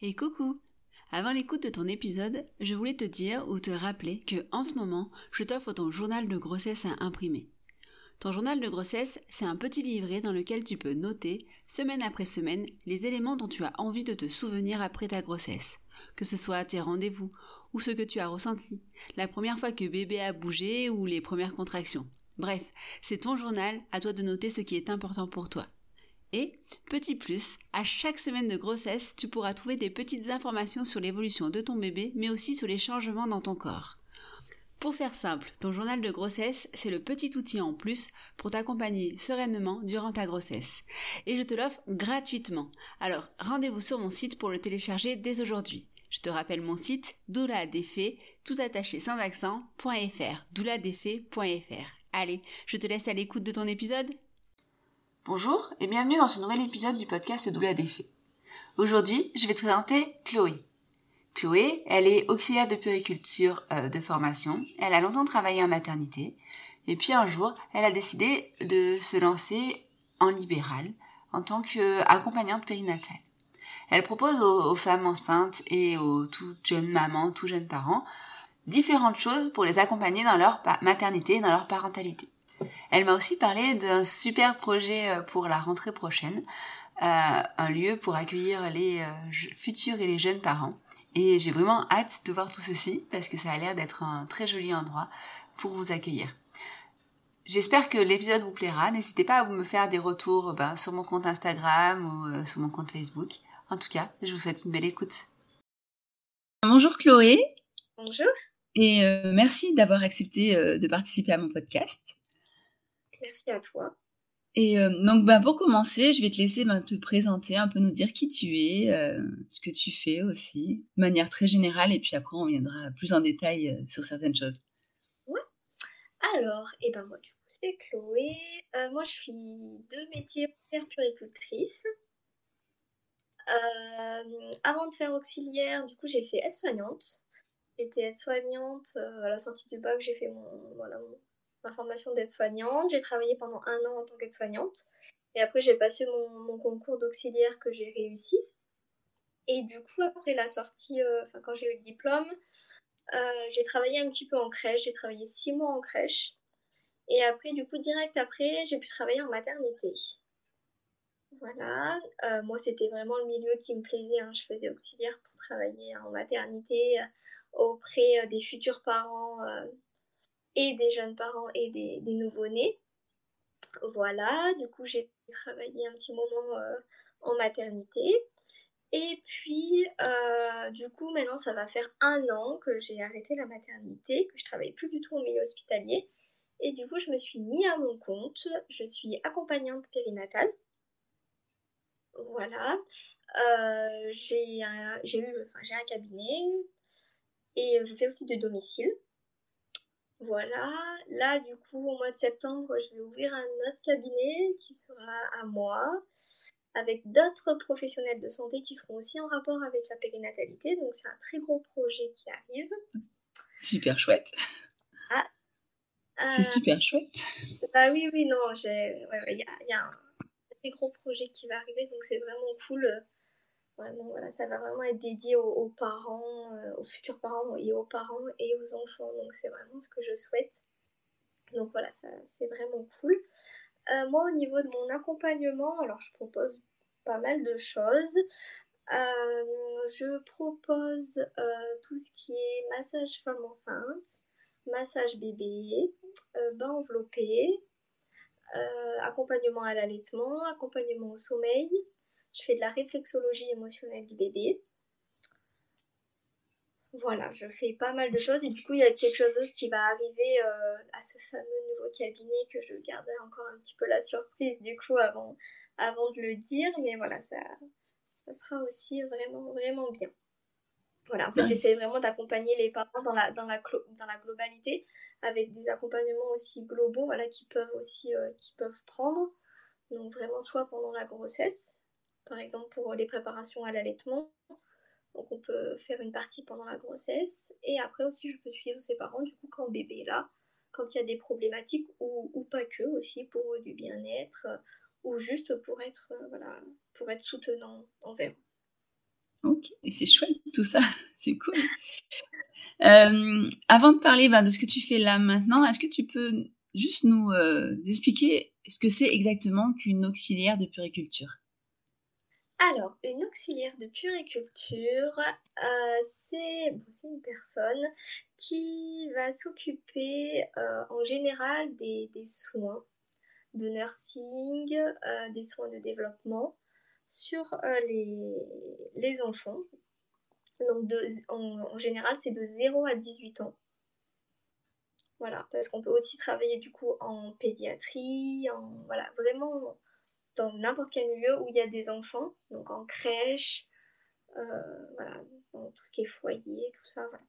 Et coucou Avant l'écoute de ton épisode, je voulais te dire ou te rappeler que en ce moment, je t'offre ton journal de grossesse à imprimer. Ton journal de grossesse, c'est un petit livret dans lequel tu peux noter, semaine après semaine, les éléments dont tu as envie de te souvenir après ta grossesse. Que ce soit tes rendez-vous, ou ce que tu as ressenti, la première fois que bébé a bougé ou les premières contractions. Bref, c'est ton journal, à toi de noter ce qui est important pour toi. Et, petit plus, à chaque semaine de grossesse, tu pourras trouver des petites informations sur l'évolution de ton bébé, mais aussi sur les changements dans ton corps. Pour faire simple, ton journal de grossesse, c'est le petit outil en plus pour t'accompagner sereinement durant ta grossesse. Et je te l'offre gratuitement. Alors, rendez-vous sur mon site pour le télécharger dès aujourd'hui. Je te rappelle mon site douladefait, tout attaché sans accent.fr, douladefait.fr. Allez, je te laisse à l'écoute de ton épisode. Bonjour et bienvenue dans ce nouvel épisode du podcast Doula des Fées. Aujourd'hui, je vais te présenter Chloé. Chloé, elle est auxiliaire de puriculture euh, de formation. Elle a longtemps travaillé en maternité. Et puis un jour, elle a décidé de se lancer en libéral en tant qu'accompagnante périnatale. Elle propose aux, femmes enceintes et aux toutes jeunes mamans, tout jeunes parents, différentes choses pour les accompagner dans leur maternité et dans leur parentalité. Elle m'a aussi parlé d'un super projet euh, pour la rentrée prochaine, euh, un lieu pour accueillir les euh, futurs et les jeunes parents. Et j'ai vraiment hâte de voir tout ceci parce que ça a l'air d'être un très joli endroit pour vous accueillir. J'espère que l'épisode vous plaira. N'hésitez pas à me faire des retours ben, sur mon compte Instagram ou sur mon compte Facebook. En tout cas, je vous souhaite une belle écoute. Bonjour Chloé. Bonjour. Et merci d'avoir accepté de participer à mon podcast. Merci à toi. Et euh, donc, bah, pour commencer, je vais te laisser bah, te présenter, un peu nous dire qui tu es, euh, ce que tu fais aussi, de manière très générale, et puis après, on viendra plus en détail euh, sur certaines choses. Ouais. Alors, et eh ben moi, du coup, c'est Chloé. moi, je suis de métier père puricultrice. avant de faire auxiliaire, du coup, j'ai fait aide-soignante. J'étais aide-soignante à la sortie du bac, j'ai fait mon, voilà, mon ma formation d'aide-soignante. J'ai travaillé pendant un an en tant qu'aide-soignante. Et après, j'ai passé mon, concours d'auxiliaire que j'ai réussi. Et du coup, après la sortie, euh, quand j'ai eu le diplôme, euh, j'ai travaillé un petit peu en crèche. J'ai travaillé six mois en crèche. Et après, du coup, direct après, j'ai pu travailler en maternité. Voilà. Euh, moi, c'était vraiment le milieu qui me plaisait. Hein. Je faisais auxiliaire pour travailler en maternité auprès des futurs parents et des jeunes parents et des, nouveau-nés. Voilà, du coup j'ai travaillé un petit moment euh, en maternité. Et puis, euh, du coup, maintenant, ça va faire un an que j'ai arrêté la maternité, que je travaille plus du tout au milieu hospitalier. Et du coup, je me suis mis à mon compte. Je suis accompagnante périnatale. Voilà. Euh, j'ai eu, un cabinet et je fais aussi de domicile. Voilà, là du coup au mois de septembre, je vais ouvrir un autre cabinet qui sera à moi, avec d'autres professionnels de santé qui seront aussi en rapport avec la périnatalité. Donc c'est un très gros projet qui arrive. Super chouette. Ah, c'est euh, super chouette. Bah oui, oui, non, il y, a, y a un très gros projet qui va arriver, donc c'est vraiment cool Vraiment, voilà, ça va vraiment être dédié aux, parents, euh, aux futurs parents et aux parents et aux enfants. Donc c'est vraiment ce que je souhaite. Donc voilà, ça, c'est vraiment cool. Euh, moi, au niveau de mon accompagnement, alors je propose pas mal de choses. Euh, je propose tout ce qui est massage femme enceinte, massage bébé, bain enveloppé, accompagnement à l'allaitement, accompagnement au sommeil, je fais de la réflexologie émotionnelle du bébé. Voilà, je fais pas mal de choses et du coup il y a quelque chose d'autre qui va arriver euh, à ce fameux nouveau cabinet que je gardais encore un petit peu la surprise du coup avant, avant de le dire, mais voilà, ça, ça sera aussi vraiment vraiment bien. Voilà, en fait j'essaie vraiment d'accompagner les parents dans la, dans, la, dans la globalité avec des accompagnements aussi globaux voilà, qui peuvent aussi euh, qui peuvent prendre. Donc vraiment soit pendant la grossesse, par exemple pour les préparations à l'allaitement. Donc on peut faire une partie pendant la grossesse et après aussi je peux suivre ses parents du coup quand bébé est là, quand il y a des problématiques ou, pas que aussi pour du bien-être ou juste pour être, euh, voilà, pour être soutenant envers Ok, et c'est chouette tout ça, c'est cool. Euh, avant de parler ben, de ce que tu fais là maintenant, est-ce que tu peux juste nous euh, expliquer ce que c'est exactement qu'une auxiliaire de puriculture? Alors, une auxiliaire de puriculture, euh, c'est une personne qui va s'occuper en général des, soins de nursing, des soins de développement sur les, les enfants, donc en, général, c'est de 0 à 18 ans. Voilà, parce qu'on peut aussi travailler du coup en pédiatrie, en voilà, vraiment dans n'importe quel milieu où il y a des enfants, donc en crèche, euh, voilà, dans tout ce qui est foyer, tout ça, voilà.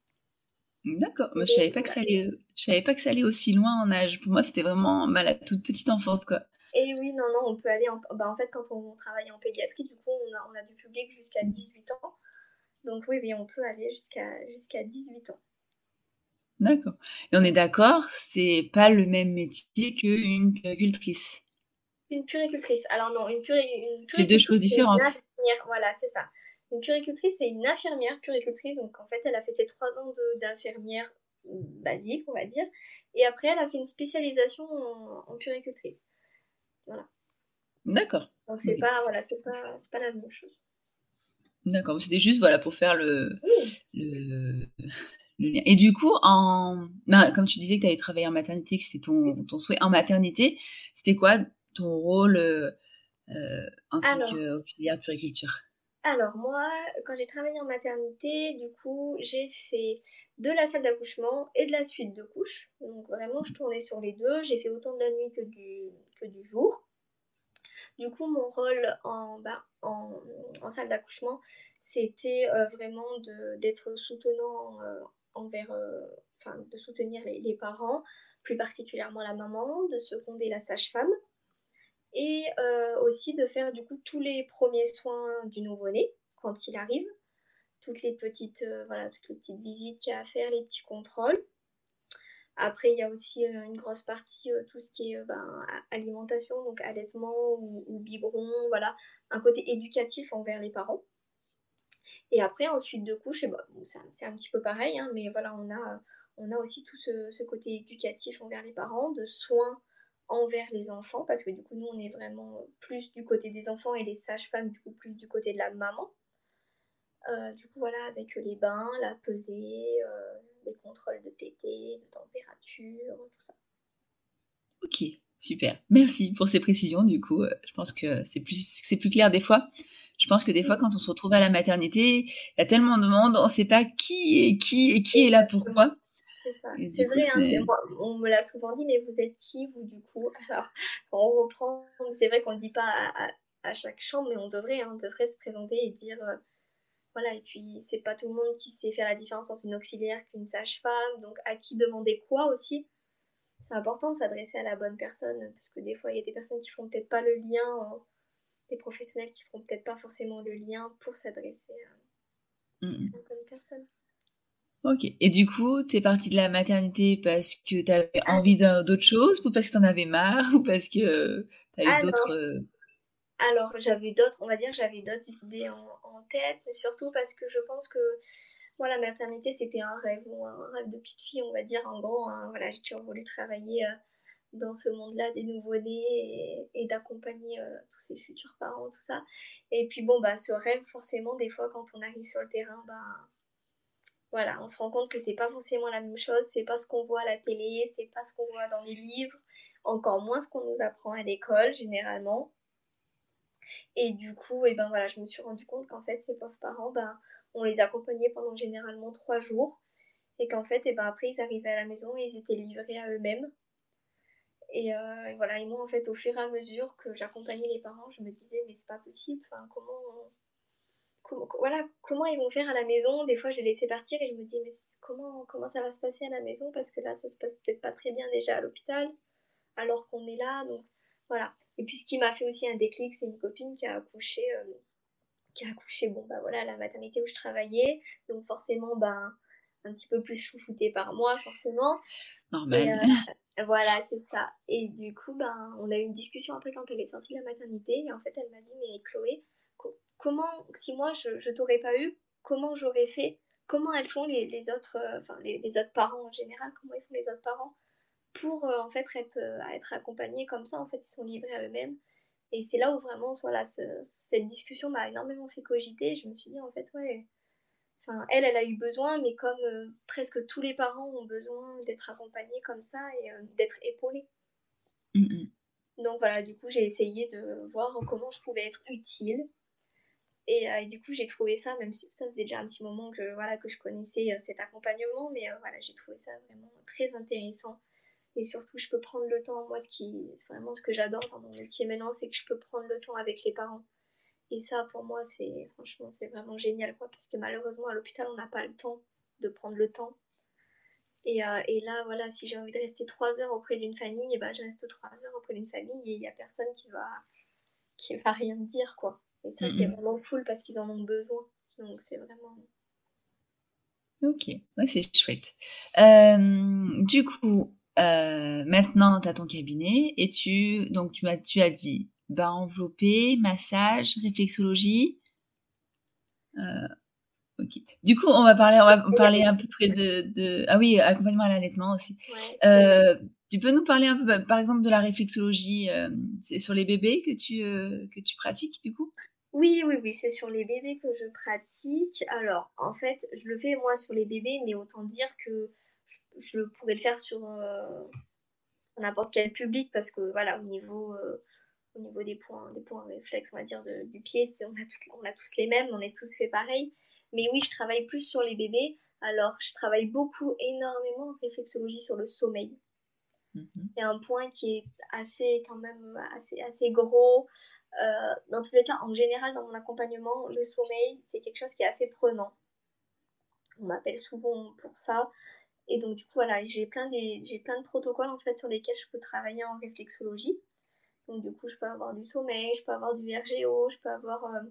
D'accord, je savais pas que ça allait, je savais pas que ça allait aussi loin en âge. Pour moi, c'était vraiment mal à toute petite enfance, quoi. Et oui, non, non, on peut aller en, bah, en fait quand on travaille en pédiatrie, du coup, on a, on a du public jusqu'à 18 ans. Donc oui, oui, on peut aller jusqu'à jusqu'à 18 ans. D'accord. Et on est d'accord, c'est pas le même métier qu'une puricultrice. Une puricultrice. Alors non, une, puricultrice. C'est deux choses différentes. Voilà, c'est ça. Une puricultrice, c'est une infirmière puricultrice. Donc en fait, elle a fait ses trois ans d'infirmière basique, on va dire. Et après, elle a fait une spécialisation en, puricultrice. Voilà. D'accord. Donc c'est pas, voilà, c'est pas, pas la même chose. D'accord, c'était juste voilà, pour faire le, le, lien. Et du coup, en, ben, comme tu disais que tu avais travaillé en maternité, que c'était ton, ton souhait en maternité, c'était quoi ton rôle euh, euh en tant qu'auxiliaire de puriculture? Alors moi, quand j'ai travaillé en maternité, du coup, j'ai fait de la salle d'accouchement et de la suite de couches. Donc vraiment, je tournais sur les deux. J'ai fait autant de la nuit que du, que du jour. Du coup, mon rôle en, bah, en, salle d'accouchement, c'était euh, vraiment d'être soutenant euh, envers, euh, enfin, de soutenir les, parents, plus particulièrement la maman, de seconder la sage-femme, et aussi de faire du coup tous les premiers soins du nouveau-né quand il arrive, toutes les petites, voilà, toutes les petites visites qu'il y a à faire, les petits contrôles. Après, il y a aussi euh, une grosse partie, euh, tout ce qui est euh, ben, alimentation, donc allaitement ou, biberon, voilà, un côté éducatif envers les parents. Et après, ensuite de couche, ben, c'est un petit peu pareil, hein, mais voilà, on a, on a aussi tout ce, côté éducatif envers les parents, de soins envers les enfants, parce que du coup, nous, on est vraiment plus du côté des enfants et les sages-femmes, du coup, plus du côté de la maman. du coup, voilà, avec les bains, la pesée, des contrôles de tétée, de température, tout ça. Ok, super. Merci pour ces précisions. Du coup, euh, je pense que c'est plus, c'est plus clair des fois. Je pense que des fois, quand on se retrouve à la maternité, il y a tellement de monde, on ne sait pas qui est qui et qui est là pourquoi. C'est ça. C'est vrai, hein, on me l'a souvent dit, mais vous êtes qui, vous, du coup? Alors, on reprend, c'est vrai qu'on ne dit pas à, chaque chambre, mais on devrait, hein, on devrait se présenter et dire euh, voilà, et puis c'est pas tout le monde qui sait faire la différence entre une auxiliaire qu'une sage-femme, donc à qui demander quoi aussi? C'est important de s'adresser à la bonne personne, parce que des fois il y a des personnes qui font peut-être pas le lien, des professionnels qui feront peut-être pas forcément le lien pour s'adresser à, la bonne personne. Ok, et du coup, tu es partie de la maternité parce que tu avais envie d'autre chose, ou parce que tu en avais marre, ou parce que tu as eu ah, d'autres. Euh, alors, j'avais d'autres, on va dire, j'avais d'autres idées en, tête, surtout parce que je pense que moi, la maternité, c'était un rêve, ou un rêve de petite fille, on va dire, en gros. Hein. voilà, j'ai toujours voulu travailler euh, dans ce monde-là des nouveau-nés et, d'accompagner euh, tous ces futurs parents, tout ça. Et puis, bon, bah, ce rêve, forcément, des fois, quand on arrive sur le terrain, bah, voilà, on se rend compte que c'est pas forcément la même chose, c'est pas ce qu'on voit à la télé, c'est pas ce qu'on voit dans les livres, encore moins ce qu'on nous apprend à l'école, généralement. Et du coup, et ben voilà, je me suis rendu compte qu'en fait, ces pauvres parents, ben, on les accompagnait pendant généralement trois jours. Et qu'en fait, et ben après, ils arrivaient à la maison et ils étaient livrés à eux-mêmes. Et, euh, voilà, et moi, en fait, au fur et à mesure que j'accompagnais les parents, je me disais, mais c'est pas possible, comment, comment, voilà, comment ils vont faire à la maison Des fois, je les laissais partir et je me dis, mais comment, comment ça va se passer à la maison? Parce que là, ça se passe peut-être pas très bien déjà à l'hôpital, alors qu'on est là, donc voilà. Et puis ce qui m'a fait aussi un déclic, c'est une copine qui a accouché, euh, qui a accouché, bon bah voilà, à la maternité où je travaillais, donc forcément, ben un petit peu plus choufoutée par moi, forcément. Normal. Euh, voilà, c'est ça. Et du coup, ben, on a eu une discussion après quand elle est sortie de la maternité, et en fait, elle m'a dit, mais Chloé, comment, si moi je, je t'aurais pas eu, comment j'aurais fait, comment elles font les, les autres, euh, enfin les, les, autres parents en général, comment ils font les autres parents pour euh, en fait être, euh, être accompagnés comme ça, en fait ils sont livrés à eux-mêmes. Et c'est là où vraiment voilà, cette discussion m'a énormément fait cogiter. Je me suis dit en fait ouais, enfin elle elle a eu besoin, mais comme presque tous les parents ont besoin d'être accompagnés comme ça et d'être épaulés. Mm Donc voilà, du coup j'ai essayé de voir comment je pouvais être utile euh, et, du coup, j'ai trouvé ça, même si ça faisait déjà un petit moment que, voilà, que je connaissais euh, cet accompagnement, mais euh, voilà, j'ai trouvé ça vraiment très intéressant. Et surtout, je peux prendre le temps. Moi, ce qui, vraiment, ce que j'adore dans mon métier maintenant, c'est que je peux prendre le temps avec les parents. Et ça, pour moi, c'est franchement, c'est vraiment génial, quoi, parce que malheureusement, à l'hôpital, on n'a pas le temps de prendre le temps. Et, et là, voilà, si j'ai envie de rester trois heures auprès d'une famille, et ben, je reste trois heures auprès d'une famille et il n'y a personne qui va, qui va rien dire, quoi. Et ça, c'est vraiment cool parce qu'ils en ont besoin. Donc, c'est vraiment. Ok, ouais, c'est chouette. Euh, du coup, euh, maintenant, tu as ton cabinet et tu, donc, tu, as, tu as dit bas enveloppé, massage, réflexologie. Euh, Du coup, on va parler, on va parler un peu près de, de, Ah oui, accompagnement à l'allaitement aussi. tu peux nous parler un peu, bah, par exemple, de la réflexologie C'est sur les bébés que tu, que tu pratiques, du coup? Oui, oui, oui, c'est sur les bébés que je pratique. Alors, en fait, je le fais moi sur les bébés, mais autant dire que je, pourrais le faire sur euh, n'importe quel public parce que voilà, au niveau, euh, au niveau des points, des points réflexes, on va dire, du pied, on a, on a tous les mêmes, on est tous fait pareil. Mais oui, je travaille plus sur les bébés. Alors, je travaille beaucoup, énormément en réflexologie sur le sommeil. Mhm. C'est un point qui est assez, quand même, assez, assez gros. Euh, dans tous les cas, en général, dans mon accompagnement, le sommeil, c'est quelque chose qui est assez prenant. On m'appelle souvent pour ça. Et donc, du coup, voilà, j'ai plein, j'ai plein de protocoles, en fait, sur lesquels je peux travailler en réflexologie. Donc, du coup, je peux avoir du sommeil, je peux avoir du RGO, je peux avoir euh,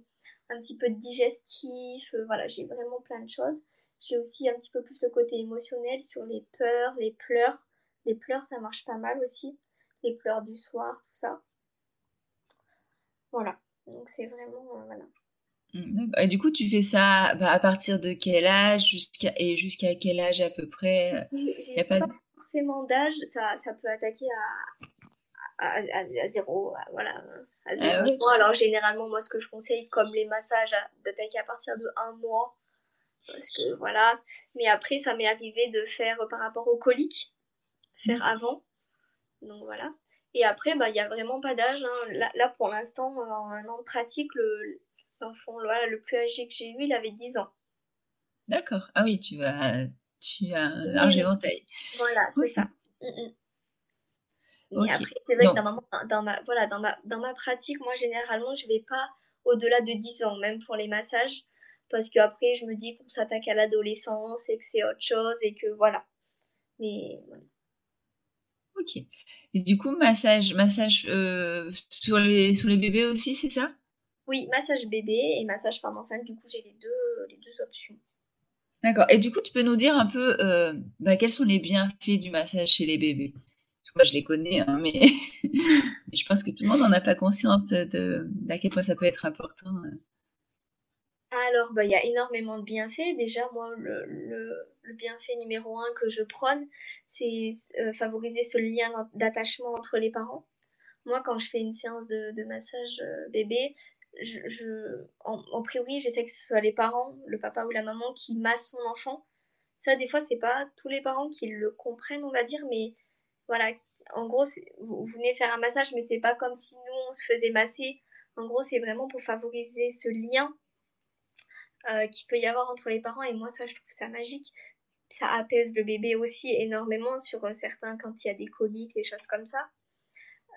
un petit peu de digestif. Euh, voilà, j'ai vraiment plein de choses. J'ai aussi un petit peu plus le côté émotionnel sur les peurs, les pleurs. Les pleurs, ça marche pas mal aussi. Les pleurs du soir, tout ça. Voilà. Donc c'est vraiment... Euh, voilà. Mmh, et du coup, tu fais ça bah, à partir de quel âge jusqu'à et jusqu'à quel âge à peu près? J'ai pas, pas forcément d'âge. Ça, ça peut attaquer à, à, à, zéro, voilà, à ah zéro Alors généralement, moi, ce que je conseille, comme les massages, d'attaquer à partir de un mois, parce que voilà. Mais après, ça m'est arrivé de faire par rapport aux coliques, faire mmh. avant. Donc voilà. Et après, bah, il n'y a vraiment pas d'âge. Hein. Là, là, pour l'instant, en un an de pratique, l'enfant voilà, le plus âgé que j'ai eu, il avait 10 ans. D'accord. Ah oui, tu as, tu as un large éventail. Voilà, c'est ça. Mmh, mmh. Après, c'est vrai que dans ma, dans, ma, voilà, dans, ma, dans ma pratique, moi, généralement, je ne vais pas au-delà de 10 ans, même pour les massages, parce qu'après, je me dis qu'on s'attaque à l'adolescence et que c'est autre chose et que voilà. Mais voilà. Ok. Et du coup, massage, massage euh, sur, les, sur les bébés aussi, c'est ça? Oui, massage bébé et massage femme enceinte. Du coup, j'ai les deux, les deux options. D'accord. Et du coup, tu peux nous dire un peu euh, bah, quels sont les bienfaits du massage chez les bébés? Je les connais, hein, mais je pense que tout le monde n'en a pas conscience de, à quel point ça peut être important. Euh. Alors, bah, il y a énormément de bienfaits. Déjà, moi, le, le, bienfait numéro un que je prône, c'est euh, favoriser ce lien d'attachement entre les parents. Moi, quand je fais une séance de, massage euh, bébé, je, en, priori, j'essaie que ce soit les parents, le papa ou la maman, qui massent son enfant. Ça, des fois, c'est pas tous les parents qui le comprennent, on va dire, mais voilà. En gros, vous, venez faire un massage, mais c'est pas comme si nous, on se faisait masser. En gros, c'est vraiment pour favoriser ce lien euh, qu'il peut y avoir entre les parents. Et moi, ça, je trouve ça magique. Ça apaise le bébé aussi énormément sur euh, certains quand il y a des coliques, les choses comme ça.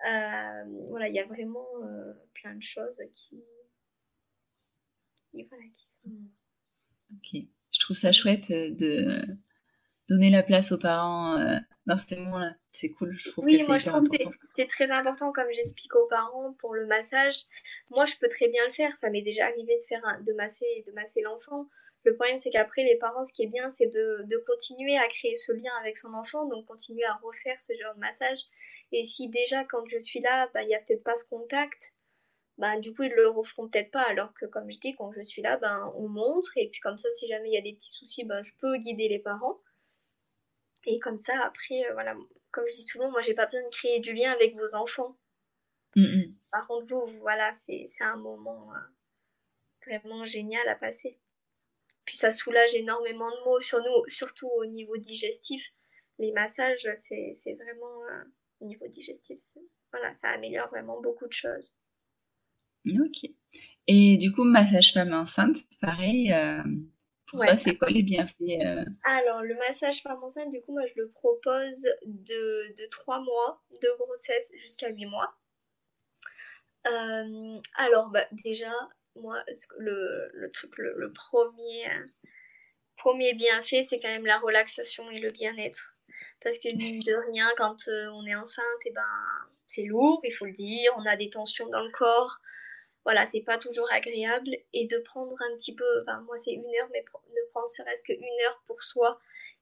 Euh, voilà, il y a vraiment plein de choses qui, voilà, qui sont. Ok, je trouve ça chouette de donner la place aux parents dans ces moments-là. C'est cool, je trouve. Oui, moi je trouve que c'est très important, comme j'explique aux parents pour le massage. Moi, je peux très bien le faire. Ça m'est déjà arrivé de faire de masser, de masser l'enfant. Le problème, c'est qu'après, les parents, ce qui est bien, c'est de, de, continuer à créer ce lien avec son enfant, donc continuer à refaire ce genre de massage. Et si déjà, quand je suis là, bah, il n'y a peut-être pas ce contact, ben, du coup, ils le referont peut-être pas. Alors que, comme je dis, quand je suis là, ben, on montre. Et puis, comme ça, si jamais il y a des petits soucis, ben, je peux guider les parents. Et comme ça, après, euh, voilà, comme je dis souvent, moi, j'ai pas besoin de créer du lien avec vos enfants. Par contre, vous, voilà, c'est un moment euh, vraiment génial à passer. Puis ça soulage énormément de maux sur nous, surtout au niveau digestif. Les massages, c'est vraiment euh, au niveau digestif, voilà, ça améliore vraiment beaucoup de choses. Ok. Et du coup, massage femme enceinte, pareil. Euh, toi, c'est quoi les bienfaits euh? Alors, le massage femme enceinte, du coup, moi, je le propose de, de 3 mois de grossesse jusqu'à 8 mois. alors, bah, déjà, moi, le, le truc, le, premier, premier bienfait, c'est quand même la relaxation et le bien-être. Parce que mine de rien, quand euh, on est enceinte, et eh ben, c'est lourd, il faut le dire, on a des tensions dans le corps. Voilà, c'est pas toujours agréable. Et de prendre un petit peu, enfin, moi c'est une heure, mais de prendre serait-ce qu'une heure pour soi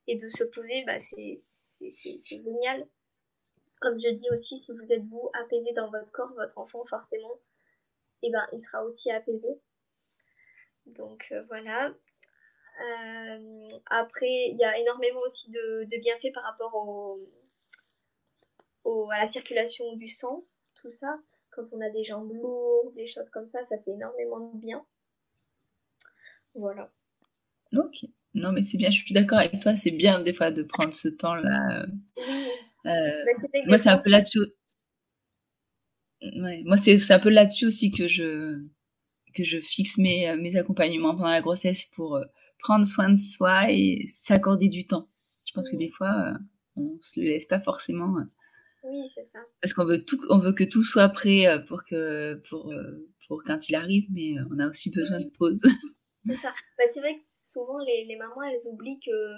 et de se poser, bah, c'est génial. Comme je dis aussi, si vous êtes vous apaisé dans votre corps, votre enfant forcément, eh ben, il sera aussi apaisé. Donc euh, voilà. Euh, après, il y a énormément aussi de, bienfaits par rapport au, à la circulation du sang, tout ça. Quand on a des jambes lourdes, des choses comme ça, ça fait énormément de bien. Voilà. Ok. Non, mais c'est bien, je suis d'accord avec toi, c'est bien des fois de prendre ce temps-là. Euh, bah, moi, c'est un peu là-dessus. moi, c'est un peu là-dessus aussi que je, que je fixe mes, mes accompagnements pendant la grossesse pour prendre soin de soi et s'accorder du temps. Je pense que des fois, euh, on se le laisse pas forcément. Euh, oui, c'est ça. Parce qu'on veut tout, on veut que tout soit prêt euh, pour que pour pour quand il arrive, mais on a aussi besoin de pause. C'est ça. Bah, c'est vrai que souvent les, les, mamans elles oublient que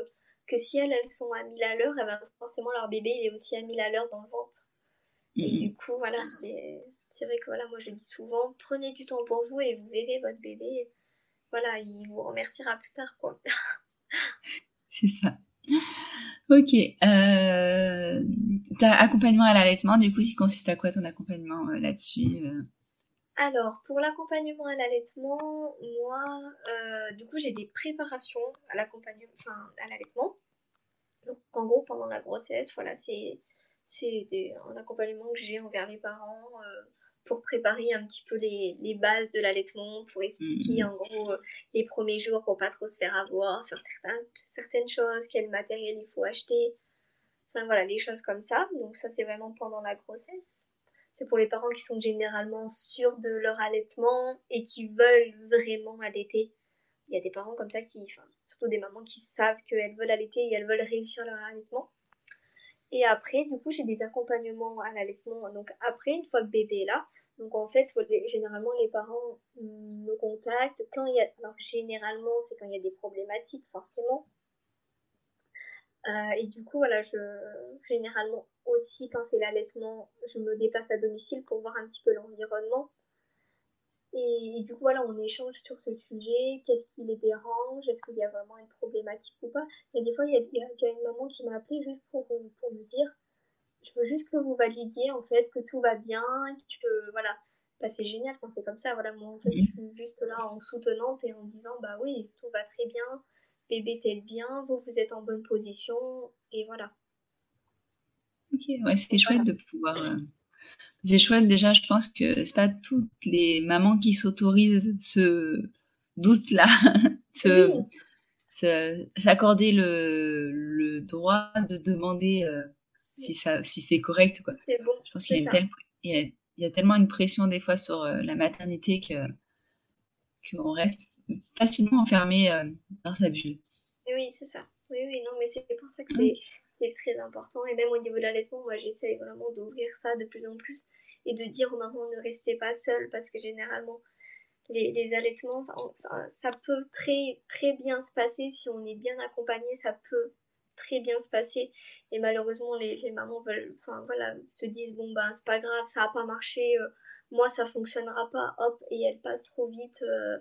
que si elles elles sont à 1000 à l'heure, eh ben, forcément leur bébé il est aussi à 1000 à l'heure dans le ventre. Et du coup voilà c'est c'est vrai que voilà moi je dis souvent prenez du temps pour vous et vous verrez votre bébé voilà, il vous remerciera plus tard, quoi. C'est ça. Ok. Euh, ta accompagnement à l'allaitement, du coup, il consiste à quoi ton accompagnement euh, là-dessus euh? Alors, pour l'accompagnement à l'allaitement, moi, euh, du coup, j'ai des préparations à l'accompagnement, enfin, à l'allaitement. Donc, en gros, pendant la grossesse, voilà, c'est, un accompagnement que j'ai envers les parents pour préparer un petit peu les, les bases de l'allaitement, pour expliquer mhm. en gros euh, les premiers jours pour pas trop se faire avoir sur certaines, certaines choses, quel matériel il faut acheter. Enfin voilà, les choses comme ça. Donc ça c'est vraiment pendant la grossesse. C'est pour les parents qui sont généralement sûrs de leur allaitement et qui veulent vraiment allaiter. Il y a des parents comme ça qui, enfin, surtout des mamans qui savent qu'elles veulent allaiter et elles veulent réussir leur allaitement. Et après, du coup, j'ai des accompagnements à l'allaitement. Donc après, une fois que bébé est là, donc en fait, généralement, les parents me contactent quand il y a... Alors généralement, c'est quand il y a des problématiques, forcément. Euh, et du coup, voilà, je, généralement aussi, quand c'est l'allaitement, je me déplace à domicile pour voir un petit peu l'environnement. Et, du coup, voilà, on échange sur ce sujet. Qu'est-ce qui les dérange Est-ce qu'il y a vraiment une problématique ou pas Il y a des fois, il y a, il y a une maman qui m'a appelé juste pour, pour me dire je veux juste que vous validiez en fait que tout va bien, que voilà. Bah, c'est génial quand c'est comme ça. Voilà, moi en fait, je suis juste là en soutenante et en disant bah oui, tout va très bien, bébé t'aide bien, vous vous êtes en bonne position et voilà. Ok, ouais, c'est chouette de pouvoir. Euh, c'est chouette déjà, je pense que c'est pas toutes les mamans qui s'autorisent ce doute-là, s'accorder le, le, droit de demander euh, si, ça, si c'est correct. Quoi. C'est bon. Je pense qu'il y, il y, a tellement une pression des fois sur euh, la maternité que qu'on reste facilement enfermé euh, dans sa bulle. Oui, c'est ça. Oui, oui, non, mais c'est pour ça que c'est, c'est très important. Et même au niveau de l'allaitement, moi, j'essaie vraiment d'ouvrir ça de plus en plus et de dire aux mamans ne restez pas seules parce que généralement, les, les allaitements, ça, ça, peut très, très bien se passer si on est bien accompagné. Ça peut très bien se passer. Et malheureusement, les, les mamans veulent, enfin voilà, se disent bon ben c'est pas grave, ça a pas marché, euh, moi ça fonctionnera pas, hop, et elles passent trop vite. Euh,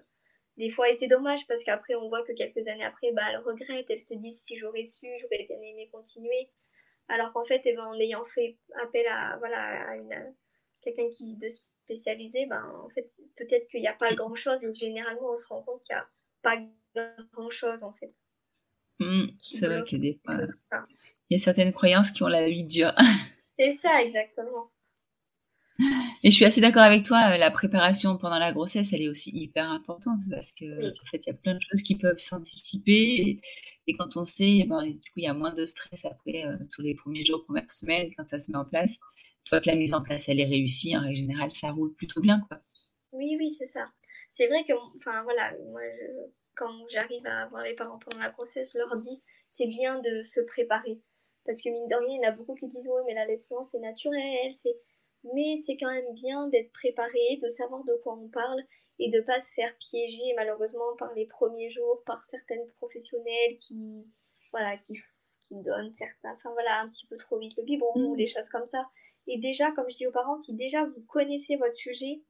des fois, et c'est dommage parce qu'après on voit que quelques années après, bah, elles regrettent, elles se disent si j'aurais su, j'aurais bien aimé continuer. Alors qu'en fait, eh ben, en ayant fait appel à, voilà, à quelqu'un qui de spécialisé, ben, en fait, peut-être qu'il n'y a pas grand-chose et généralement, on se rend compte qu'il n'y a pas grand-chose, en fait. Mmh, c'est vrai que des fois, il y a certaines croyances qui ont la vie dure. C'est ça, exactement. Et je suis assez d'accord avec toi, euh, la préparation pendant la grossesse, elle est aussi hyper importante parce que en fait, il y a plein de choses qui peuvent s'anticiper et, quand on sait, ben, du coup, il y a moins de stress après euh, tous les premiers jours, premières semaines, quand ça se met en place. Toi, que la mise en place, elle est réussie, en règle générale, ça roule plutôt bien, quoi. Oui, oui, c'est ça. C'est vrai que, enfin, voilà, moi, quand j'arrive à voir les parents pendant la grossesse, je leur dis, c'est bien de se préparer. Parce que mine de rien, il y en a beaucoup qui disent, ouais, mais l'allaitement, c'est naturel, c'est mais c'est quand même bien d'être préparé, de savoir de quoi on parle et de pas se faire piéger malheureusement par les premiers jours, par certaines professionnelles qui, voilà, qui, qui donnent certains, enfin voilà, un petit peu trop vite le biberon ou des mm. choses comme ça. Et déjà, comme je dis aux parents, si déjà vous connaissez votre sujet,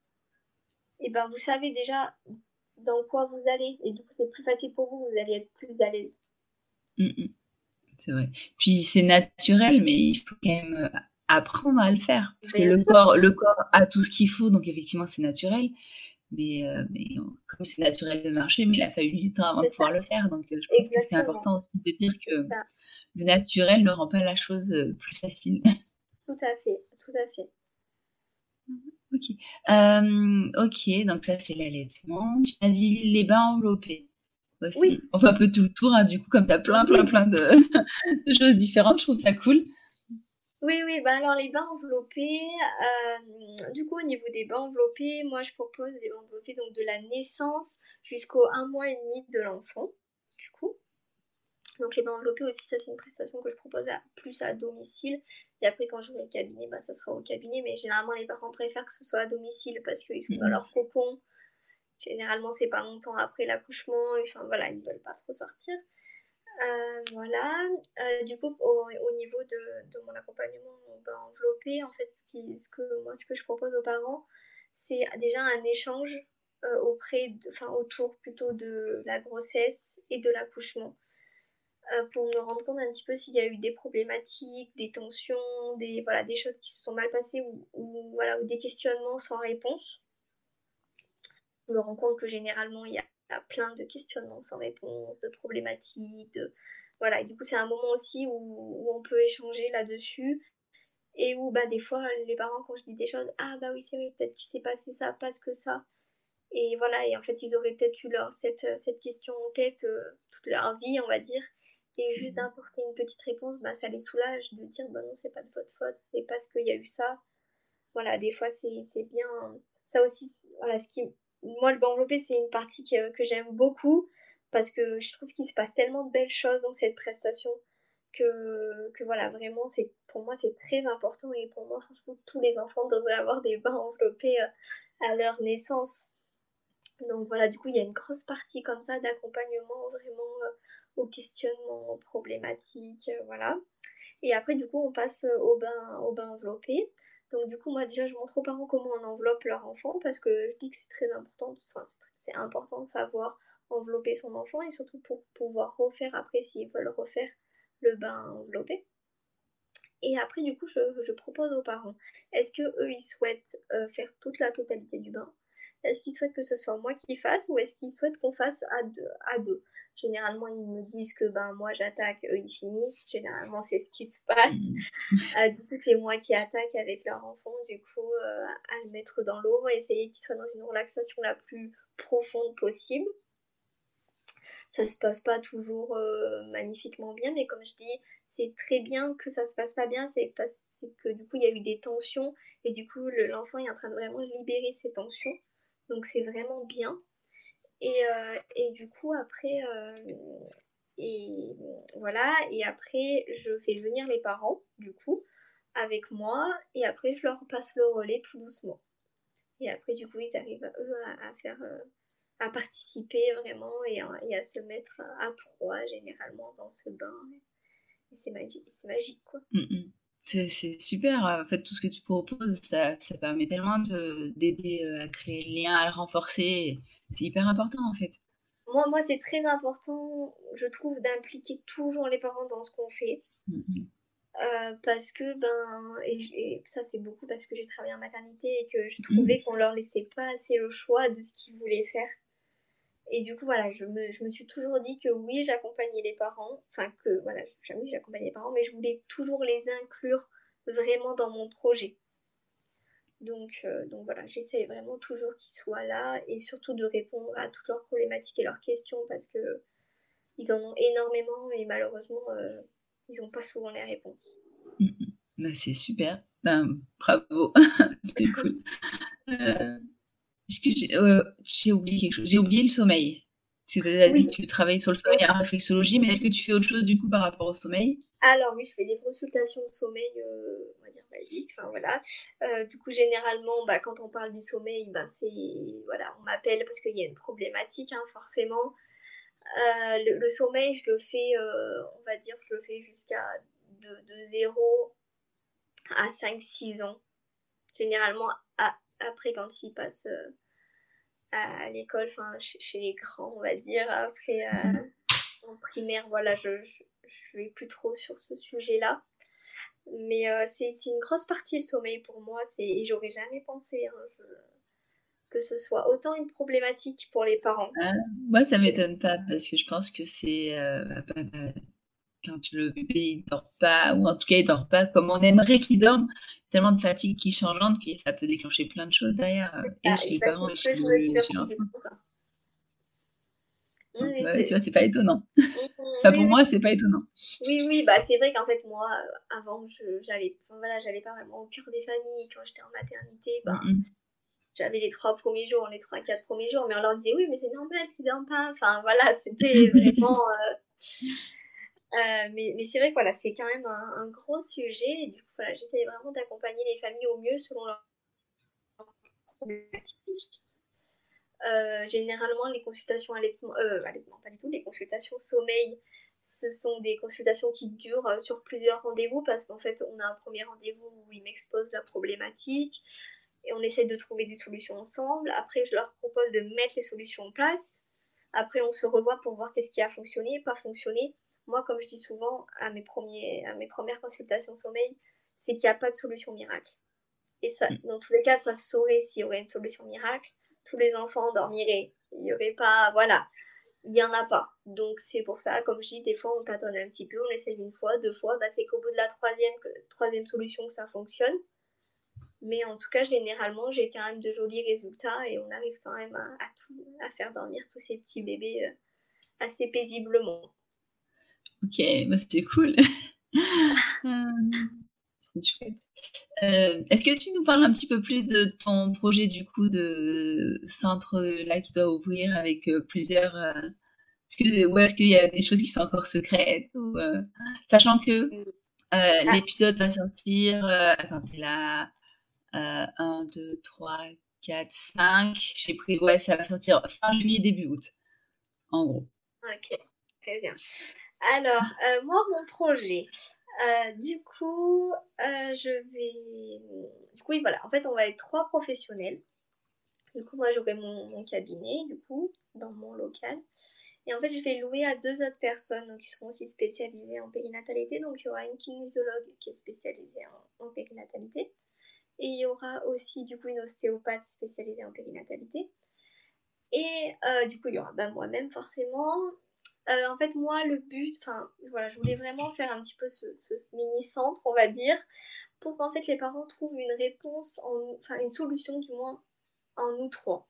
et eh ben vous savez déjà dans quoi vous allez et du coup c'est plus facile pour vous, vous allez être plus à l'aise. Mm, mm. C'est vrai. Puis c'est naturel, mais il faut quand même apprendre à le faire. Parce que le corps, le corps a tout ce qu'il faut, donc effectivement, c'est naturel. Mais, euh, mais comme c'est naturel de marcher, mais il a fallu du temps avant de pouvoir le faire. Donc, euh, je pense que c'est important aussi de dire que le naturel ne rend pas la chose euh, plus facile. Tout à fait, tout à fait. Ok. ok, donc ça, c'est l'allaitement. Tu m'as dit les bains enveloppés. Aussi. Oui. On fait un peu tout le tour, hein, du coup, comme tu as plein, plein, plein de, de choses différentes, je trouve ça cool. Oui, oui, bah alors les bains enveloppés, euh, du coup au niveau des bains enveloppés, moi je propose des bains enveloppés donc de la naissance jusqu'au un mois et demi de l'enfant, du coup. Donc les bains enveloppés aussi, ça c'est une prestation que je propose à, plus à domicile. Et après quand j'aurai le cabinet, bah ça sera au cabinet, mais généralement les parents préfèrent que ce soit à domicile parce qu'ils sont dans mmh. leur cocon. Généralement c'est pas longtemps après l'accouchement, enfin voilà, ils veulent pas trop sortir. Euh, voilà. Euh, du coup, au, niveau de, mon accompagnement enveloppé, en fait, ce, que, moi, ce que je propose aux parents, c'est déjà un échange euh, auprès, enfin, autour plutôt de la grossesse et de l'accouchement. pour me rendre compte un petit peu s'il y a eu des problématiques, des tensions, des, voilà, des choses qui se sont mal passées ou, voilà, ou des questionnements sans réponse. Je me rends compte que généralement, il y a plein de questionnements sans réponse, de problématiques, de voilà. Et du coup, c'est un moment aussi où, on peut échanger là-dessus et où bah des fois les parents quand je dis des choses, ah bah oui c'est vrai, peut-être qu'il s'est passé ça parce que ça. Et voilà, et en fait, ils auraient peut-être eu leur, cette, cette question en tête euh, toute leur vie, on va dire. Et juste mhm. d'apporter une petite réponse, bah, ça les soulage de dire, bah non, c'est pas de votre faute, c'est parce qu'il y a eu ça. Voilà, des fois, c'est bien. Ça aussi, voilà, ce qui, moi, le bain enveloppé, c'est une partie que, j'aime beaucoup parce que je trouve qu'il se passe tellement de belles choses dans cette prestation que, voilà, vraiment, c'est pour moi, c'est très important et pour moi, franchement, tous les enfants devraient avoir des bains enveloppés euh, à leur naissance. Donc voilà, du coup, il y a une grosse partie comme ça d'accompagnement vraiment euh, au questionnement, aux problématiques, euh, voilà. Et après, du coup, on passe au bain, au bain enveloppé. Donc du coup, moi déjà, je montre aux parents comment on enveloppe leur enfant parce que je dis que c'est très important, enfin c'est important de savoir envelopper son enfant et surtout pour pouvoir refaire après s'ils veulent refaire le bain enveloppé. Et après, du coup, je, propose aux parents, est-ce que eux, ils souhaitent euh, faire toute la totalité du bain? Est-ce qu'ils souhaitent que ce soit moi qui fasse ou est-ce qu'ils souhaitent qu'on fasse à deux, à deux? Généralement, ils me disent que ben moi j'attaque, eux ils finissent. Généralement, c'est ce qui se passe. Mmh. Euh, du coup, c'est moi qui attaque avec leur enfant, du coup, euh, à le mettre dans l'eau, essayer qu'il soit dans une relaxation la plus profonde possible. Ça se passe pas toujours euh, magnifiquement bien, mais comme je dis, c'est très bien que ça se passe pas bien, c'est que du coup il y a eu des tensions et du coup l'enfant est en train de vraiment libérer ses tensions. Donc c'est vraiment bien. Et, euh, du coup, après, euh, voilà, et après, je fais venir les parents, du coup, avec moi, et après, je leur passe le relais tout doucement. Et après, du coup, ils arrivent, à, faire, euh, à participer vraiment et à, se mettre à trois, généralement, dans ce bain. Et c'est magique, magique, quoi. Mm, mm. C'est super, en fait, tout ce que tu proposes, ça, ça permet tellement d'aider euh, à créer le lien, à le renforcer. C'est hyper important, en fait. Moi, moi c'est très important, je trouve, d'impliquer toujours les parents dans ce qu'on fait. Mmh euh, parce que, ben, et, ça c'est beaucoup parce que j'ai travaillé en maternité et que je trouvais mmh. qu'on leur laissait pas assez le choix de ce qu'ils voulaient faire. Et du coup, voilà, je me, je me suis toujours dit que oui, j'accompagnais les parents, enfin que, voilà, oui, j'accompagnais les parents, mais je voulais toujours les inclure vraiment dans mon projet. Donc, euh, donc voilà, j'essaie vraiment toujours qu'ils soient là et surtout de répondre à toutes leurs problématiques et leurs questions parce que ils en ont énormément et malheureusement, euh, ils n'ont pas souvent les réponses. Mm, mm. bah, c'est super. Ben, bravo, c'était cool. Euh, que j'ai oublié quelque chose? J'ai oublié le sommeil. Que tu travailles sur le sommeil en réflexologie, mais est-ce que tu fais autre chose du coup par rapport au sommeil? Alors oui, je fais des consultations de sommeil Enfin voilà. Euh, du coup, généralement, bah, quand on parle du sommeil, bah, c'est voilà, on m'appelle parce qu'il y a une problématique, hein, forcément. Euh, le, sommeil, je le fais, euh, on va dire, je le fais jusqu'à de, 0 à 5-6 ans. Généralement, après, quand ils passent à l'école, enfin, chez, les grands, on va dire, après, mhm. en primaire, voilà, je, je, vais plus trop sur ce sujet-là. Mais euh, c'est une grosse partie le sommeil pour moi. Et j'aurais jamais pensé hein, que ce soit autant une problématique pour les parents. Ah, moi, ça m'étonne pas parce que je pense que c'est euh, quand le bébé ne dort pas, ou en tout cas il dort pas comme on aimerait qu'il dorme, tellement de fatigue qui changeante que ça peut déclencher plein de choses derrière. Et. Oui, bah tu vois, c'est pas étonnant. Mmh, pour moi, c'est pas étonnant. Oui, oui, bah c'est vrai qu'en fait, moi, avant, j'allais voilà, pas vraiment au cœur des familles. Quand j'étais en maternité, bah, mmh, mmh. j'avais les trois premiers jours, les trois, quatre premiers jours, mais on leur disait oui, mais c'est normal qu'ils dorment pas. Enfin, voilà, c'était vraiment. Euh, euh, mais, mais c'est vrai que voilà, c'est quand même un, gros sujet. Et du coup, voilà, j'essayais vraiment d'accompagner les familles au mieux selon leur problématique. Euh, généralement, les consultations allaitement, euh, allaitement, pas du tout, les consultations sommeil, ce sont des consultations qui durent euh, sur plusieurs rendez-vous parce qu'en fait, on a un premier rendez-vous où ils m'exposent la problématique et on essaie de trouver des solutions ensemble. Après, je leur propose de mettre les solutions en place. Après, on se revoit pour voir qu'est-ce qui a fonctionné, pas fonctionné. Moi, comme je dis souvent à mes, premiers, à mes premières consultations sommeil, c'est qu'il n'y a pas de solution miracle. Et ça, mm. dans tous les cas, ça saurait s'il y aurait une solution miracle tous les enfants dormiraient. Il n'y aurait pas, voilà, il n'y en a pas. Donc c'est pour ça, comme je dis, des fois on tâtonne un petit peu, on essaye une fois, deux fois, bah, c'est qu'au bout de la troisième, troisième solution que ça fonctionne. Mais en tout cas, généralement, j'ai quand même de jolis résultats et on arrive quand même à, tout, à faire dormir tous ces petits bébés euh, assez paisiblement. Ok, bah c'était cool. chouette. Euh, est-ce que tu nous parles un petit peu plus de ton projet du coup de centre là qui doit ouvrir avec euh, plusieurs euh, est-ce que ou est-ce qu'il y a des choses qui sont encore secrètes ou sachant que ah. l'épisode va sortir attends là 1 2 3 4 5 j'ai pris ouais ça va sortir fin juillet début août en gros ok très bien alors moi mon projet euh, du coup, euh, je vais. Du coup, voilà. En fait, on va être trois professionnels. Du coup, moi, j'aurai mon, cabinet, du coup, dans mon local. Et en fait, je vais louer à deux autres personnes donc, qui seront aussi spécialisées en périnatalité. Donc, il y aura une kinésiologue qui est spécialisée en, périnatalité. Et il y aura aussi, du coup, une ostéopathe spécialisée en périnatalité. Et euh, du coup, il y aura ben, moi-même, forcément. Euh, en fait, moi, le but, enfin, voilà, je voulais vraiment faire un petit peu ce, mini-centre, on va dire, pour qu'en fait les parents trouvent une réponse, en, enfin, une solution du moins en nous trois.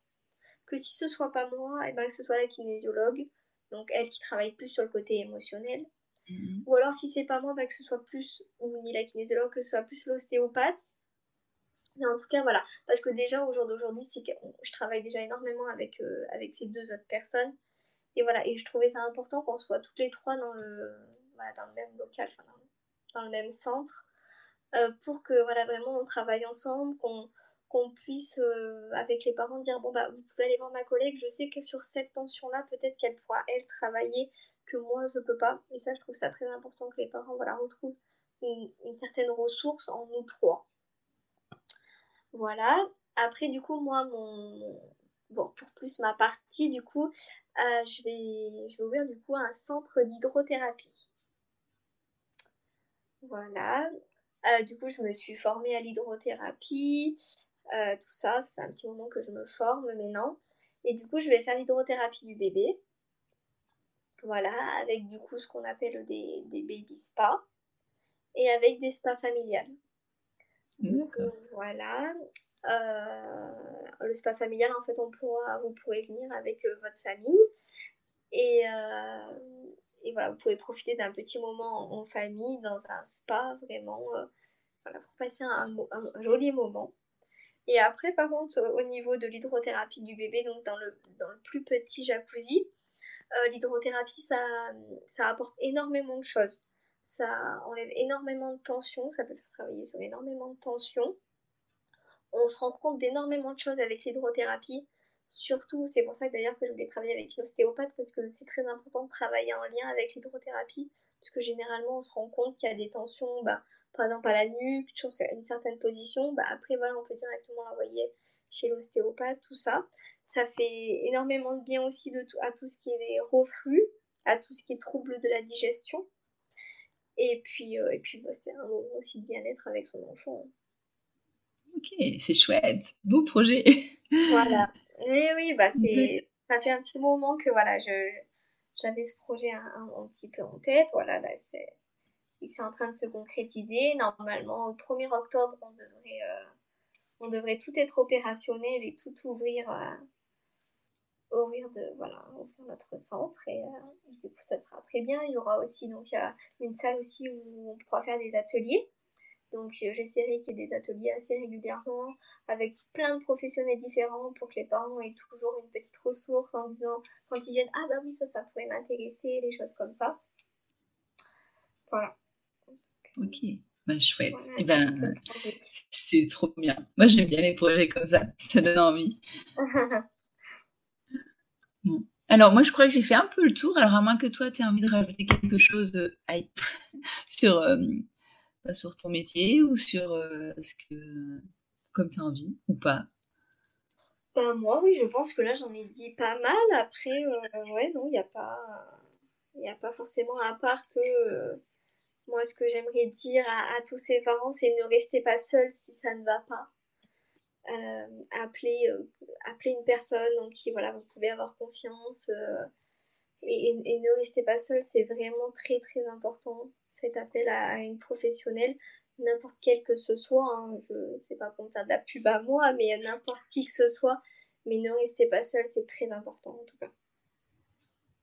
Que si ce soit pas moi, et eh ben, que ce soit la kinésiologue, donc elle qui travaille plus sur le côté émotionnel. Mhm. Ou alors, si c'est pas moi, ben, que ce soit plus, ou ni la kinésiologue, que ce soit plus l'ostéopathe. Mais en tout cas, voilà. Parce que déjà, au jour d'aujourd'hui, je travaille déjà énormément avec, euh, avec ces deux autres personnes. Et voilà, et je trouvais ça important qu'on soit toutes les trois dans le, dans le même local, enfin dans, le même centre, euh, pour que voilà, vraiment on travaille ensemble, qu'on qu'on puisse, euh, avec les parents, dire bon, bah, vous pouvez aller voir ma collègue, je sais que sur cette tension-là, peut-être qu'elle pourra, elle, travailler, que moi, je peux pas. Et ça, je trouve ça très important que les parents voilà, retrouvent une certaine ressource en nous trois. Voilà. Après, du coup, moi, mon, bon, pour plus ma partie, du coup, euh, je, vais, je vais ouvrir du coup un centre d'hydrothérapie. Voilà. Euh, du coup, je me suis formée à l'hydrothérapie, euh, tout ça. Ça fait un petit moment que je me forme maintenant. Et du coup, je vais faire l'hydrothérapie du bébé. Voilà, avec du coup ce qu'on appelle des, des baby spas et avec des spas familiales. Donc, voilà. Euh, le spa familial, en fait, on pourra, vous pourrez venir avec votre famille. Et, et voilà, vous pouvez profiter d'un petit moment en, famille dans un spa, vraiment, euh, voilà, pour passer un, joli moment. Et après, par contre, au niveau de l'hydrothérapie du bébé, donc dans le, dans le plus petit jacuzzi, euh, l'hydrothérapie, ça, ça apporte énormément de choses. Ça enlève énormément de tension, ça peut faire travailler sur énormément de tension. On se rend compte d'énormément de choses avec l'hydrothérapie. Surtout, c'est pour ça d'ailleurs que je voulais travailler avec une ostéopathe parce que c'est très important de travailler en lien avec l'hydrothérapie. Parce que généralement, on se rend compte qu'il y a des tensions, bah, par exemple à la nuque, sur une certaine position. Bah, après, voilà, on peut directement l'envoyer chez l'ostéopathe, tout ça. Ça fait énormément de bien aussi à tout ce qui est reflux, à tout ce qui est troubles de la digestion. Et puis, euh, puis bah, c'est un moment aussi de bien-être avec son enfant. Ok, c'est chouette. Beau projet. Voilà. Oui, oui, bah c'est, ça fait un petit moment que voilà, je, j'avais ce projet un, petit peu en tête. Voilà, là, c'est, il est en train de se concrétiser. Normalement, au 1er octobre, on devrait, euh, on devrait tout être opérationnel et tout ouvrir, euh, ouvrir de, voilà, ouvrir notre centre. Et, euh, du coup, ça sera très bien. Il y aura aussi, donc, une salle aussi où on pourra faire des ateliers. Donc euh, j'essaierai qu'il y ait des ateliers assez régulièrement avec plein de professionnels différents pour que les parents aient toujours une petite ressource en disant quand ils viennent ah bah oui ça ça pourrait m'intéresser, des choses comme ça. Voilà. Ok, bah, chouette. Et eh ben, c'est trop bien. Moi j'aime bien les projets comme ça, ça donne envie. Alors moi je crois que j'ai fait un peu le tour, alors à moins que toi tu aies envie de rajouter quelque chose euh, sur... Euh, sur ton métier ou sur euh, ce que comme tu as envie ou pas? Ben, Moi, oui, je pense que là, j'en ai dit pas mal. Après, euh, ouais, non, il n'y a pas... Il a pas forcément, à part que euh, moi, ce que j'aimerais dire à, tous ces parents, c'est ne restez pas seuls si ça ne va pas. appelez, appelez une personne en qui voilà, vous pouvez avoir confiance. Et, et, ne restez pas seul, c'est vraiment très très important faites appel à une professionnelle, n'importe quelle que ce soit. Hein. Je ne sais pas pour faire de la pub à moi, mais n'importe qui que ce soit. Mais ne restez pas seul, c'est très important en tout cas.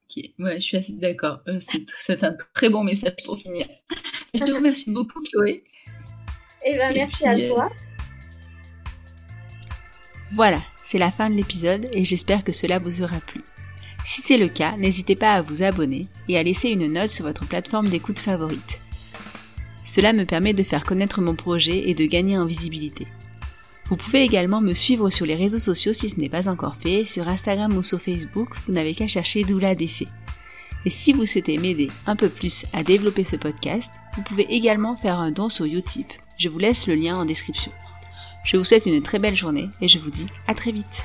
Ok, ouais, je suis assez d'accord. Euh, c'est un très bon message pour finir. Je te remercie beaucoup, Chloé. Eh ben, merci à euh, toi. Voilà, c'est la fin de l'épisode et j'espère que cela vous aura plu. Si c'est le cas, n'hésitez pas à vous abonner et à laisser une note sur votre plateforme d'écoute favorite. Cela me permet de faire connaître mon projet et de gagner en visibilité. Vous pouvez également me suivre sur les réseaux sociaux si ce n'est pas encore fait, sur Instagram ou sur Facebook, vous n'avez qu'à chercher Doula Défait. Et si vous souhaitez m'aider un peu plus à développer ce podcast, vous pouvez également faire un don sur Utip. Je vous laisse le lien en description. Je vous souhaite une très belle journée et je vous dis à très vite.